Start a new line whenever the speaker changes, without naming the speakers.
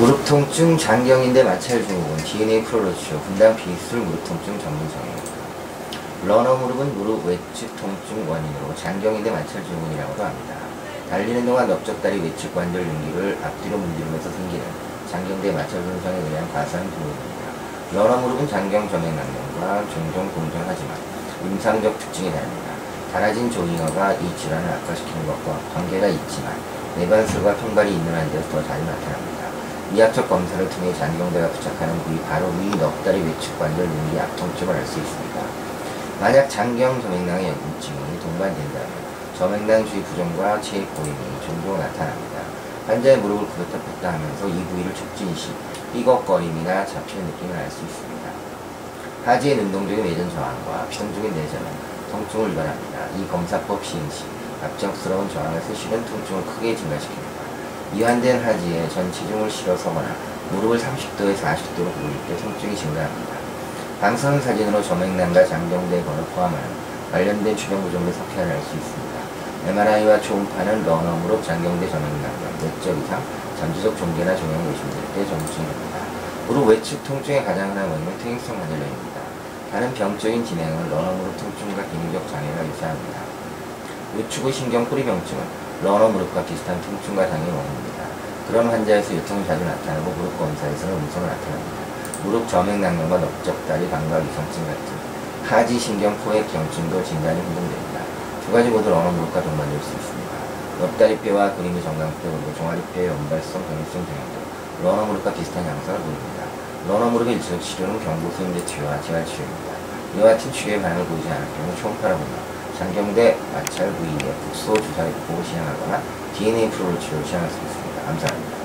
무릎 통증 장경인대 마찰 증후군 DNA prolo 치료 분당 비술 무릎 통증 전문 정형외과 러너 무릎은 무릎 외측 통증 원인으로 장경인대 마찰 증후군이라고도 합니다. 달리는 동안 넓적다리 외측 관절 융기를 앞뒤로 문지르면서 생기는 장경대 마찰 손상에 의한 과사용 증후군입니다. 러너 무릎은 장경 점액낭염과 종종 공존하지만 임상적 특징이 다릅니다. 닳아진 조깅화가 이 질환을 악화시키는 것과 관계가 있지만 내반술과 통발이 있는 환자에서 더 자주 나타납니다. 이학적 검사를 통해 장경대가 부착하는 부위 바로 위 넉다리 외측 관절 윤기 앞통증을 알 수 있습니다. 만약 장경 점액낭의 염증이 동반된다면 점액낭 주위 부종과 체액 고임이 종종 나타납니다. 환자의 무릎을 굽었다 폈다 하면서 이 부위를 촉진 시 삐걱거림이나 잡히는 느낌을 알 수 있습니다. 하지의 능동적인 외전 저항과 비동적인 내전은 통증을 유발합니다. 이 검사법 시행 시 갑작스러운 저항에서 실은 통증을 크게 증가시킵니다. 이완된 하지에 전 체중을 실어 서거나 무릎을 30도에서 40도로 굴릴 때 통증이 증가합니다. 방사선 사진으로 점액낭과 장경대 번을 포함하는 관련된 주변 구조물의 석회를 알 수 있습니다. MRI와 초음파는 무릎 장경대 점액낭과 내적 이상, 전지적 종괴나 종양 의심될 때 전증입니다. 무릎 외측 통증의 가장 흔한 원인은 퇴행성 관절염입니다. 다른 병적인 진행은 무릎 통증과 기능적 장애가 유사합니다. 우측의 신경 뿌리 병증은 러너 무릎과 비슷한 통증과 장애의 원인입니다. 그런 환자에서 요통이 자주 나타나고 무릎 검사에서는 음성을 나타냅니다. 무릎 점액낭염과 넓적다리 감각 이상증 같은 하지 신경 포획 병증도 진단이 혼동됩니다. 두 가지 모두 러너 무릎과 동반될 수 있습니다. 넓다리뼈와 근위 정강뼈 그리고 종아리뼈의 원발성 전이성 경향도 러너 무릎과 비슷한 양상을 보입니다. 러너 무릎의 일차적 치료는 경구 소염제 치료와 재활 치료입니다. 이와 같은 치료의 반응을 보이지 않을 경우 초음파를 보며 장경대 마찰 부위에 국소 주사를 보고 시행하거나 DNA prolo 치료를 시행할 수 있습니다. 감사합니다.